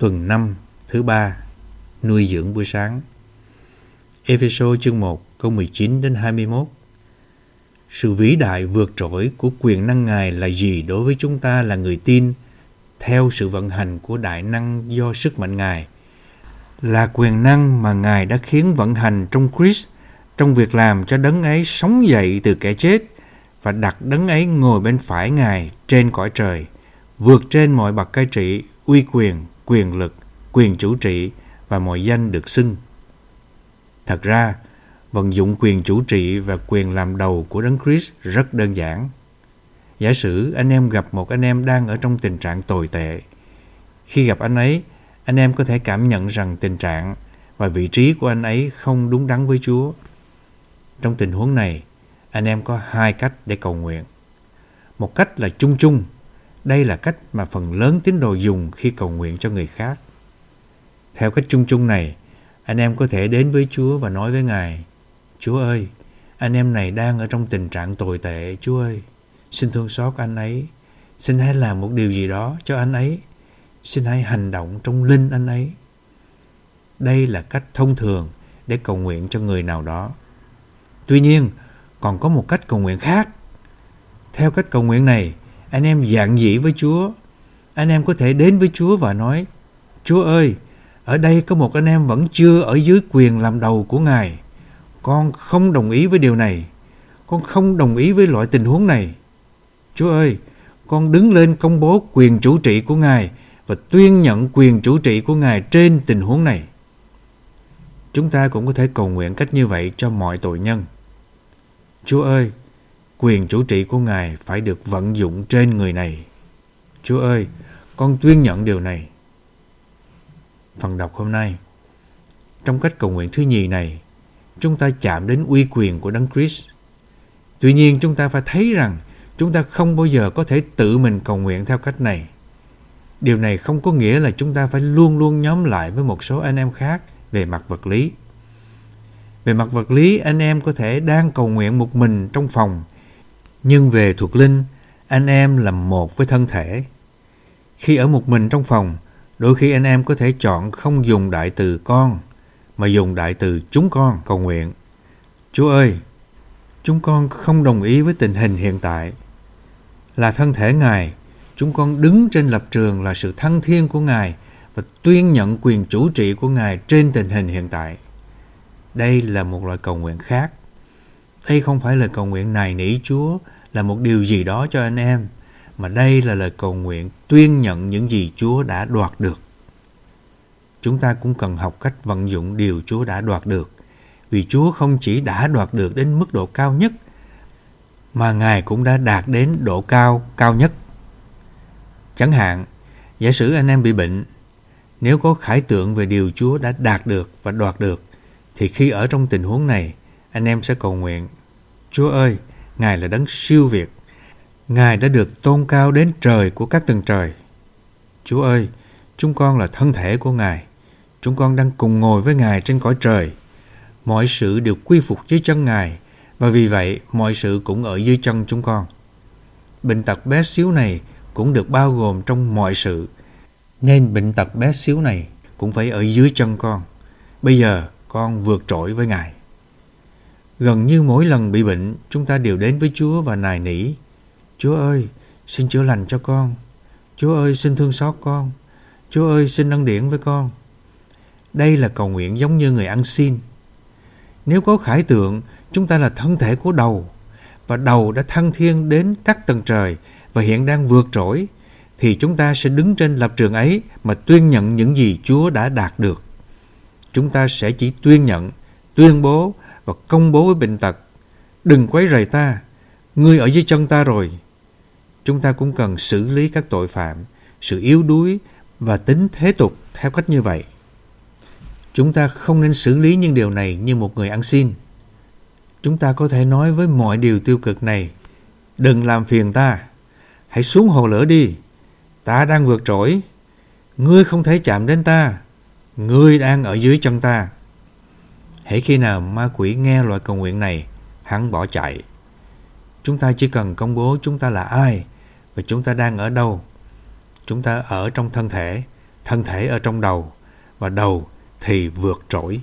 Tuần 5, thứ ba, nuôi dưỡng buổi sáng. Epheso chương 1, câu 19 đến 21. Sự vĩ đại vượt trội của quyền năng Ngài là gì đối với chúng ta là người tin theo sự vận hành của đại năng do sức mạnh Ngài? Là quyền năng mà Ngài đã khiến vận hành trong Christ trong việc làm cho đấng ấy sống dậy từ kẻ chết và đặt đấng ấy ngồi bên phải Ngài trên cõi trời, vượt trên mọi bậc cai trị, uy quyền, quyền lực, quyền chủ trị và mọi danh được xưng. Thật ra, vận dụng quyền chủ trị và quyền làm đầu của Đấng Christ rất đơn giản. Giả sử anh em gặp một anh em đang ở trong tình trạng tồi tệ. Khi gặp anh ấy, anh em có thể cảm nhận rằng tình trạng và vị trí của anh ấy không đúng đắn với Chúa. Trong tình huống này, anh em có hai cách để cầu nguyện. Một cách là chung chung, đây là cách mà phần lớn tín đồ dùng khi cầu nguyện cho người khác. Theo cách chung chung này, anh em có thể đến với Chúa và nói với Ngài, Chúa ơi, anh em này đang ở trong tình trạng tồi tệ, Chúa ơi, xin thương xót anh ấy, xin hãy làm một điều gì đó cho anh ấy, xin hãy hành động trong linh anh ấy. Đây là cách thông thường để cầu nguyện cho người nào đó. Tuy nhiên, còn có một cách cầu nguyện khác. Theo cách cầu nguyện này, anh em dạng dĩ với Chúa. Anh em có thể đến với Chúa và nói, Chúa ơi, ở đây có một anh em vẫn chưa ở dưới quyền làm đầu của Ngài. Con không đồng ý với điều này. Con không đồng ý với loại tình huống này. Chúa ơi, con đứng lên công bố quyền chủ trị của Ngài và tuyên nhận quyền chủ trị của Ngài trên tình huống này. Chúng ta cũng có thể cầu nguyện cách như vậy cho mọi tội nhân. Chúa ơi, quyền chủ trị của Ngài phải được vận dụng trên người này. Chúa ơi, con tuyên nhận điều này. Phần đọc hôm nay Trong cách cầu nguyện thứ nhì này, chúng ta chạm đến uy quyền của Đấng Christ. Tuy nhiên chúng ta phải thấy rằng chúng ta không bao giờ có thể tự mình cầu nguyện theo cách này. Điều này không có nghĩa là chúng ta phải luôn luôn nhóm lại với một số anh em khác về mặt vật lý. Về mặt vật lý, anh em có thể đang cầu nguyện một mình trong phòng, nhưng về thuộc linh, anh em là một với thân thể. Khi ở một mình trong phòng, đôi khi anh em có thể chọn không dùng đại từ con, mà dùng đại từ chúng con cầu nguyện. Chúa ơi, chúng con không đồng ý với tình hình hiện tại. Là thân thể Ngài, chúng con đứng trên lập trường là sự thăng thiên của Ngài và tuyên nhận quyền chủ trị của Ngài trên tình hình hiện tại. Đây là một loại cầu nguyện khác. Đây không phải là cầu nguyện này nỉ Chúa là một điều gì đó cho anh em, mà đây là lời cầu nguyện tuyên nhận những gì Chúa đã đoạt được. Chúng ta cũng cần học cách vận dụng điều Chúa đã đoạt được, vì Chúa không chỉ đã đoạt được đến mức độ cao nhất, mà Ngài cũng đã đạt đến độ cao cao nhất. Chẳng hạn, giả sử anh em bị bệnh, nếu có khải tượng về điều Chúa đã đạt được và đoạt được, thì khi ở trong tình huống này, anh em sẽ cầu nguyện, Chúa ơi, Ngài là đấng siêu việt. Ngài đã được tôn cao đến trời của các tầng trời. Chúa ơi, chúng con là thân thể của Ngài. Chúng con đang cùng ngồi với Ngài trên cõi trời. Mọi sự đều quy phục dưới chân Ngài, và vì vậy mọi sự cũng ở dưới chân chúng con. Bệnh tật bé xíu này cũng được bao gồm trong mọi sự, nên bệnh tật bé xíu này cũng phải ở dưới chân con. Bây giờ con vượt trội với Ngài. Gần như mỗi lần bị bệnh, chúng ta đều đến với Chúa và nài nỉ. Chúa ơi, xin chữa lành cho con. Chúa ơi, xin thương xót con. Chúa ơi, xin ân điển với con. Đây là cầu nguyện giống như người ăn xin. Nếu có khải tượng, chúng ta là thân thể của đầu, và đầu đã thăng thiên đến các tầng trời và hiện đang vượt trội, thì chúng ta sẽ đứng trên lập trường ấy mà tuyên nhận những gì Chúa đã đạt được. Chúng ta sẽ chỉ tuyên nhận, tuyên bố và công bố với bệnh tật. Đừng quấy rầy ta, ngươi ở dưới chân ta rồi. Chúng ta cũng cần xử lý các tội phạm, sự yếu đuối và tính thế tục theo cách như vậy. Chúng ta không nên xử lý những điều này như một người ăn xin. Chúng ta có thể nói với mọi điều tiêu cực này, đừng làm phiền ta, hãy xuống hồ lửa đi, ta đang vượt trội, ngươi không thể chạm đến ta, ngươi đang ở dưới chân ta. Hễ khi nào ma quỷ nghe loại cầu nguyện này, hắn bỏ chạy. Chúng ta chỉ cần công bố chúng ta là ai và chúng ta đang ở đâu. Chúng ta ở trong thân thể, thân thể ở trong đầu và đầu thì vượt trội.